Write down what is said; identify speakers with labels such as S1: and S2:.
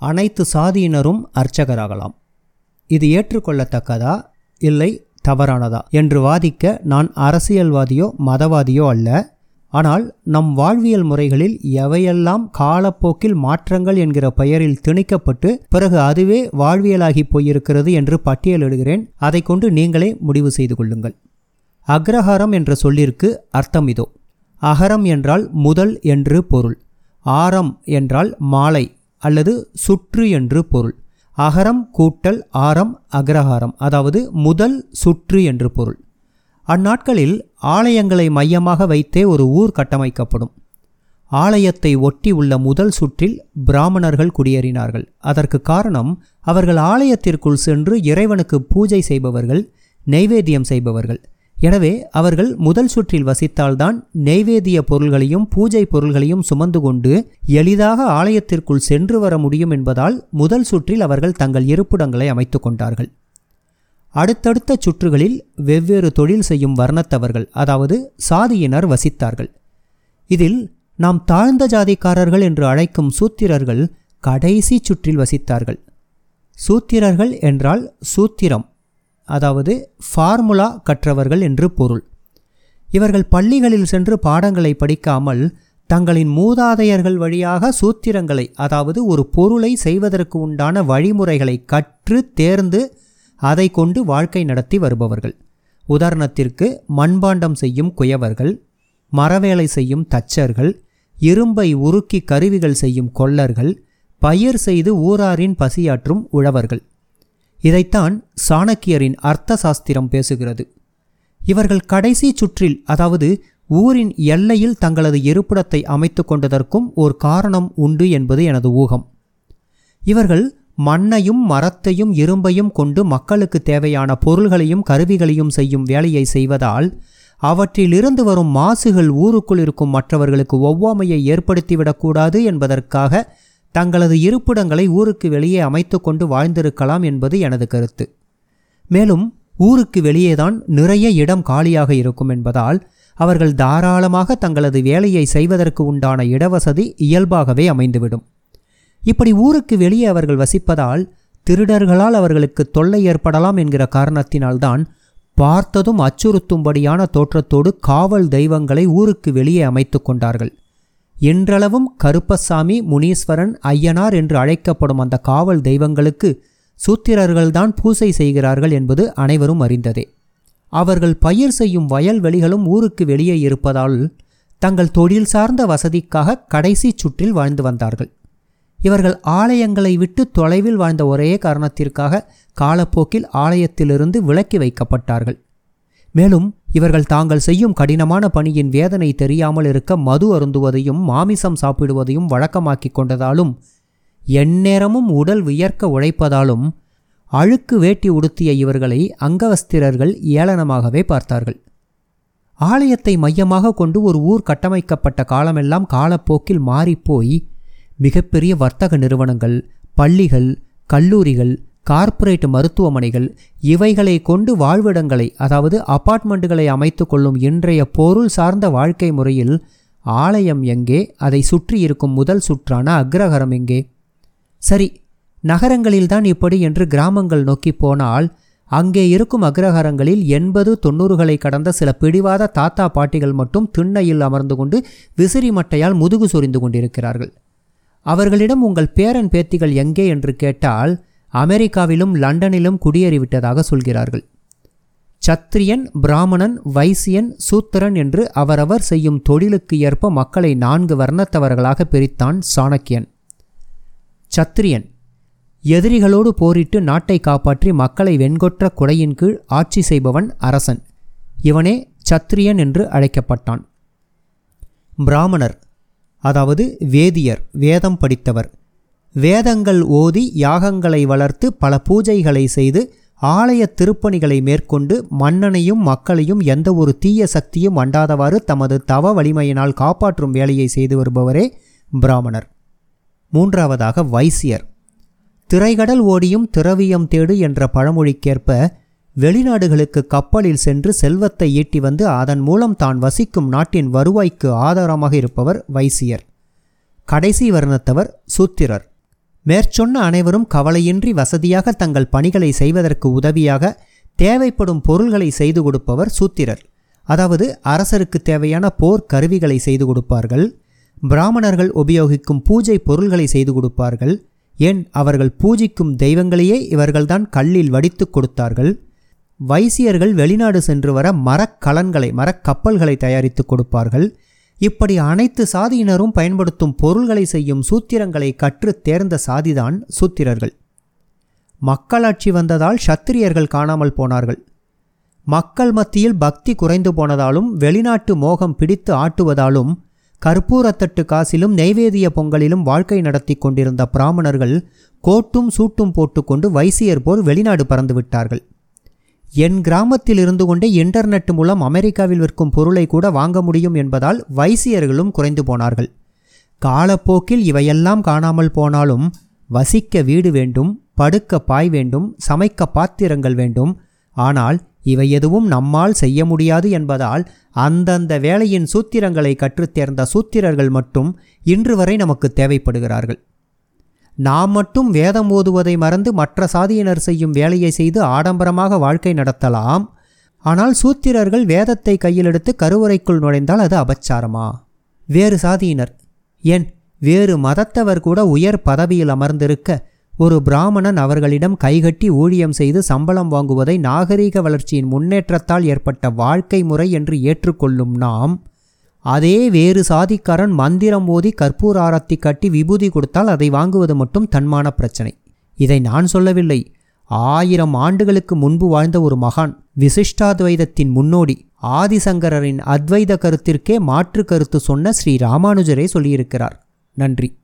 S1: அனைத்து சாதியினரும் அர்ச்சகராகலாம். இது ஏற்றுக்கொள்ளத்தக்கதா? இல்லை தவறானதா? என்று வாதிக்க நான் அரசியல்வாதியோ மதவாதியோ அல்ல. ஆனால் நம் வாழ்வியல் முறைகளில் எவையெல்லாம் காலப்போக்கில் மாற்றங்கள் என்கிற பெயரில் திணிக்கப்பட்டு பிறகு அதுவே வாழ்வியலாகி போயிருக்கிறது என்று பட்டியலிடுகிறேன் அதை கொண்டு நீங்களே முடிவு செய்து கொள்ளுங்கள். அக்ரஹாரம் என்ற சொல்லிற்கு அர்த்தம் இதோ. அகரம் என்றால் முதல் என்று பொருள். ஆரம் என்றால் மாலை. அல்லது சுற்று என்று பொருள். அகரம் கூட்டல் ஆரம் அக்ரஹாரம் அதாவது முதல் சுற்று என்று பொருள். அந்நாட்களில் ஆலயங்களை மையமாக வைத்தே ஒரு ஊர் கட்டமைக்கப்படும். ஆலயத்தை ஒட்டி உள்ள முதல் சுற்றில் பிராமணர்கள் குடியேறினார்கள். அதற்கு காரணம் அவர்கள் ஆலயத்திற்குள் சென்று இறைவனுக்கு பூஜை செய்பவர்கள் நெய்வேத்தியம் செய்பவர்கள். எனவே அவர்கள் முதல் சுற்றில் வசித்தால்தான் நெய்வேதிய பொருள்களையும் பூஜை பொருள்களையும் சுமந்து கொண்டு எளிதாக ஆலயத்திற்குள் சென்று வர முடியும் என்பதால் முதல் சுற்றில் அவர்கள் தங்கள் இருப்பிடங்களை அமைத்து கொண்டார்கள். அடுத்தடுத்த சுற்றுகளில் வெவ்வேறு தொழில் செய்யும் வர்ணத்தவர்கள் அதாவது சாதியினர் வசித்தார்கள். இதில் நாம் தாழ்ந்த ஜாதிக்காரர்கள் என்று அழைக்கும் சூத்திரர்கள் கடைசி சுற்றில் வசித்தார்கள். சூத்திரர்கள் என்றால் சூத்திரம். அதாவது ஃபார்முலா கற்றவர்கள் என்று பொருள். இவர்கள் பள்ளிகளில் சென்று பாடங்களை படிக்காமல் தங்களின் மூதாதையர்கள் வழியாக சூத்திரங்களை அதாவது ஒரு பொருளை செய்வதற்கு உண்டான வழிமுறைகளை கற்று தேர்ந்து அதை கொண்டு வாழ்க்கை நடத்தி வருபவர்கள். உதாரணத்திற்கு மண்பாண்டம் செய்யும் குயவர்கள் மரவேலை செய்யும் தச்சர்கள் இரும்பை உருக்கி கருவிகள் செய்யும் கொல்லர்கள் பயிர் செய்து ஊராரின் பசியாற்றும் உழவர்கள். இதைத்தான் சாணக்கியரின் அர்த்த சாஸ்திரம் பேசுகிறது. இவர்கள் கடைசி சுற்றில் அதாவது ஊரின் எல்லையில் தங்களது இருப்பிடத்தை அமைத்து கொண்டதற்கும் ஒரு காரணம் உண்டு என்பது எனது ஊகம். இவர்கள் மண்ணையும் மரத்தையும் இரும்பையும் கொண்டு மக்களுக்கு தேவையான பொருள்களையும் கருவிகளையும் செய்யும் வேலையை செய்வதால் அவற்றிலிருந்து வரும் மாசுகள் ஊருக்குள் இருக்கும் மற்றவர்களுக்கு ஒவ்வாமையை ஏற்படுத்திவிடக்கூடாது என்பதற்காக தங்களது இருப்பிடங்களை ஊருக்கு வெளியே அமைத்து கொண்டு வாழ்ந்திருக்கலாம் என்பது எனது கருத்து. மேலும் ஊருக்கு வெளியேதான் நிறைய இடம் காலியாக இருக்கும் என்பதால் அவர்கள் தாராளமாக தங்களது வேலையை செய்வதற்கு உண்டான இடவசதி இயல்பாகவே அமைந்துவிடும். இப்படி ஊருக்கு வெளியே அவர்கள் வசிப்பதால் திருடர்களால் அவர்களுக்கு தொல்லை ஏற்படலாம் என்கிற காரணத்தினால்தான் பார்த்ததும் அச்சுறுத்தும்படியான தோற்றத்தோடு காவல் தெய்வங்களை ஊருக்கு வெளியே அமைத்து கொண்டார்கள். இன்றளவும் கருப்பசாமி முனீஸ்வரன் ஐயனார் என்று அழைக்கப்படும் அந்த காவல் தெய்வங்களுக்கு சூத்திரர்கள்தான் பூசை செய்கிறார்கள் என்பது அனைவரும் அறிந்ததே. அவர்கள் பயிர் செய்யும் வயல்வெளிகளும் ஊருக்கு வெளியே இருப்பதால் தங்கள் தொழில் சார்ந்த வசதிக்காக கடைசி சுற்றில் வாழ்ந்து வந்தார்கள். இவர்கள் ஆலயங்களை விட்டு தொலைவில் வாழ்ந்த ஒரே காரணத்திற்காக காலப்போக்கில் ஆலயத்திலிருந்து விலக்கி வைக்கப்பட்டார்கள். மேலும் இவர்கள் தாங்கள் செய்யும் கடினமான பணியின் வேதனை தெரியாமல் இருக்க மது அருந்துவதையும் மாமிசம் சாப்பிடுவதையும் வழக்கமாக்கிக் கொண்டதாலும் எந்நேரமும் உடல் வியர்க்க உழைப்பதாலும் அழுக்கு வேட்டி உடுத்திய இவர்களை அங்கவஸ்திரர்கள் ஏளனமாகவே பார்த்தார்கள். ஆலயத்தை மையமாக கொண்டு ஒரு ஊர் கட்டமைக்கப்பட்ட காலமெல்லாம் காலப்போக்கில் மாறிப்போய் மிகப்பெரிய வர்த்தக நிறுவனங்கள் பள்ளிகள் கல்லூரிகள் கார்ப்பரேட் மருத்துவமனைகள் இவைகளை கொண்டு வாழ்விடங்களை அதாவது அபார்ட்மெண்ட்டுகளை அமைத்து கொள்ளும் இன்றைய பொருள் சார்ந்த வாழ்க்கை முறையில் ஆலயம் எங்கே அதை சுற்றி இருக்கும் முதல் சுற்றான அக்ரஹரம் எங்கே? சரி நகரங்களில்தான் இப்படி என்று கிராமங்கள் நோக்கி போனால் அங்கே இருக்கும் அக்ரஹாரங்களில் எண்பது தொண்ணூறுகளை கடந்த சில பிடிவாத தாத்தா பாட்டிகள் மட்டும் திண்ணையில் அமர்ந்து கொண்டு விசிறி மட்டையால் முதுகு சொரிந்து கொண்டிருக்கிறார்கள். அவர்களிடம் உங்கள் பேரன் பேத்திகள் எங்கே என்று கேட்டால் அமெரிக்காவிலும் லண்டனிலும் குடியேறிவிட்டதாக சொல்கிறார்கள். சத்திரியன் பிராமணன் வைசியன் சூத்திரன் என்று அவரவர் செய்யும் தொழிலுக்கு ஏற்ப மக்களை நான்கு வர்ணத்தவர்களாக பிரித்தான் சாணக்கியன். சத்திரியன் எதிரிகளோடு போரிட்டு நாட்டை காப்பாற்றி மக்களை வெண்கொற்ற குடையின் கீழ் ஆட்சி செய்பவன் அரசன். இவனே சத்திரியன் என்று அழைக்கப்பட்டான். பிராமணர் அதாவது வேதியர் வேதம் படித்தவர். வேதங்கள் ஓதி யாகங்களை வளர்த்து பல பூஜைகளை செய்து ஆலய திருப்பணிகளை மேற்கொண்டு மன்னனையும் மக்களையும் எந்த ஒரு தீய சக்தியும் அண்டாதவாறு தமது தவ வலிமையினால் காப்பாற்றும் வேலையை செய்து வருபவரே பிராமணர். மூன்றாவதாக வைசியர். திரைகடல் ஓடியும் திரவியம் தேடு என்ற பழமொழிக்கேற்ப வெளிநாடுகளுக்கு கப்பலில் சென்று செல்வத்தை ஈட்டி வந்து அதன் மூலம் தான் வசிக்கும் நாட்டின் வருவாய்க்கு ஆதாரமாக இருப்பவர் வைசியர். கடைசி வர்ணத்தவர் சூத்திரர். மேற்சொன்ன அனைவரும் கவலையின்றி வசதியாக தங்கள் பணிகளை செய்வதற்கு உதவியாக தேவைப்படும் பொருள்களை செய்து கொடுப்பவர் சூத்திரர். அதாவது அரசருக்கு தேவையான போர் கருவிகளை செய்து கொடுப்பார்கள். பிராமணர்கள் உபயோகிக்கும் பூஜை பொருள்களை செய்து கொடுப்பார்கள். ஏன்? அவர்கள் பூஜிக்கும் தெய்வங்களையே இவர்கள்தான் கல்லில் வடித்து கொடுத்தார்கள். வைசியர்கள் வெளிநாடு சென்று வர மரக்கலன்களை மரக்கப்பல்களை தயாரித்து கொடுப்பார்கள். இப்படி அனைத்து சாதியினரும் பயன்படுத்தும் பொருள்களை செய்யும் சூத்திரங்களை கற்று தேர்ந்த சாதிதான் சூத்திரர்கள். மக்களாட்சி வந்ததால் சத்திரியர்கள் காணாமல் போனார்கள். மக்கள் மத்தியில் பக்தி குறைந்து போனதாலும் வெளிநாட்டு மோகம் பிடித்து ஆட்டுவதாலும் கற்பூரத்தட்டு காசிலும் நெய்வேதிய பொங்கலிலும் வாழ்க்கை நடத்தி கொண்டிருந்த பிராமணர்கள் கோட்டும் சூட்டும் போட்டுக்கொண்டு வைசியர் போல் வெளிநாடு பறந்து விட்டார்கள். என் கிராமத்தில் இருந்து கொண்டே இன்டர்நெட் மூலம் அமெரிக்காவில் விற்கும் பொருளை கூட வாங்க முடியும் என்பதால் வைசியர்களும் குறைந்து போனார்கள். காலப்போக்கில் இவையெல்லாம் காணாமல் போனாலும் வசிக்க வீடு வேண்டும் படுக்க பாய் வேண்டும் சமைக்க பாத்திரங்கள் வேண்டும். ஆனால் இவை எதுவும் நம்மால் செய்ய முடியாது என்பதால் அந்தந்த வேலையின் சூத்திரங்களை கற்றுத் தேர்ந்த சூத்திரர்கள் மட்டும் இன்று வரை நமக்கு தேவைப்படுகிறார்கள். நாம் மட்டும் வேதம் ஓதுவதை மறந்து மற்ற சாதியினர் செய்யும் வேலையை செய்து ஆடம்பரமாக வாழ்க்கை நடத்தலாம். ஆனால் சூத்திரர்கள் வேதத்தை கையில் எடுத்து கருவறைக்குள் நுழைந்தால் அது அபச்சாரமா? வேறு சாதியினர். ஏன்? வேறு மதத்தவர் கூட உயர் பதவியில் அமர்ந்திருக்க ஒரு பிராமணன் அவர்களிடம் கைகட்டி ஊழியம் செய்து சம்பளம் வாங்குவதை நாகரீக வளர்ச்சியின் முன்னேற்றத்தால் ஏற்பட்ட வாழ்க்கை முறை என்று ஏற்றுக்கொள்ளும் நாம் அதே வேறு சாதிக்காரன் மந்திரம் ஓதி கற்பூர ஆரத்தி கட்டி விபூதி கொடுத்தால் அதை வாங்குவது மட்டும் தன்மான பிரச்சனை. இதை நான் சொல்லவில்லை. ஆயிரம் ஆண்டுகளுக்கு முன்பு வாழ்ந்த ஒரு மகான் விசிஷ்டாத்வைதத்தின் முன்னோடி ஆதிசங்கரரின் அத்வைத கருத்திற்கே மாற்று கருத்து சொன்ன ஸ்ரீ ராமானுஜரே சொல்லியிருக்கிறார். நன்றி.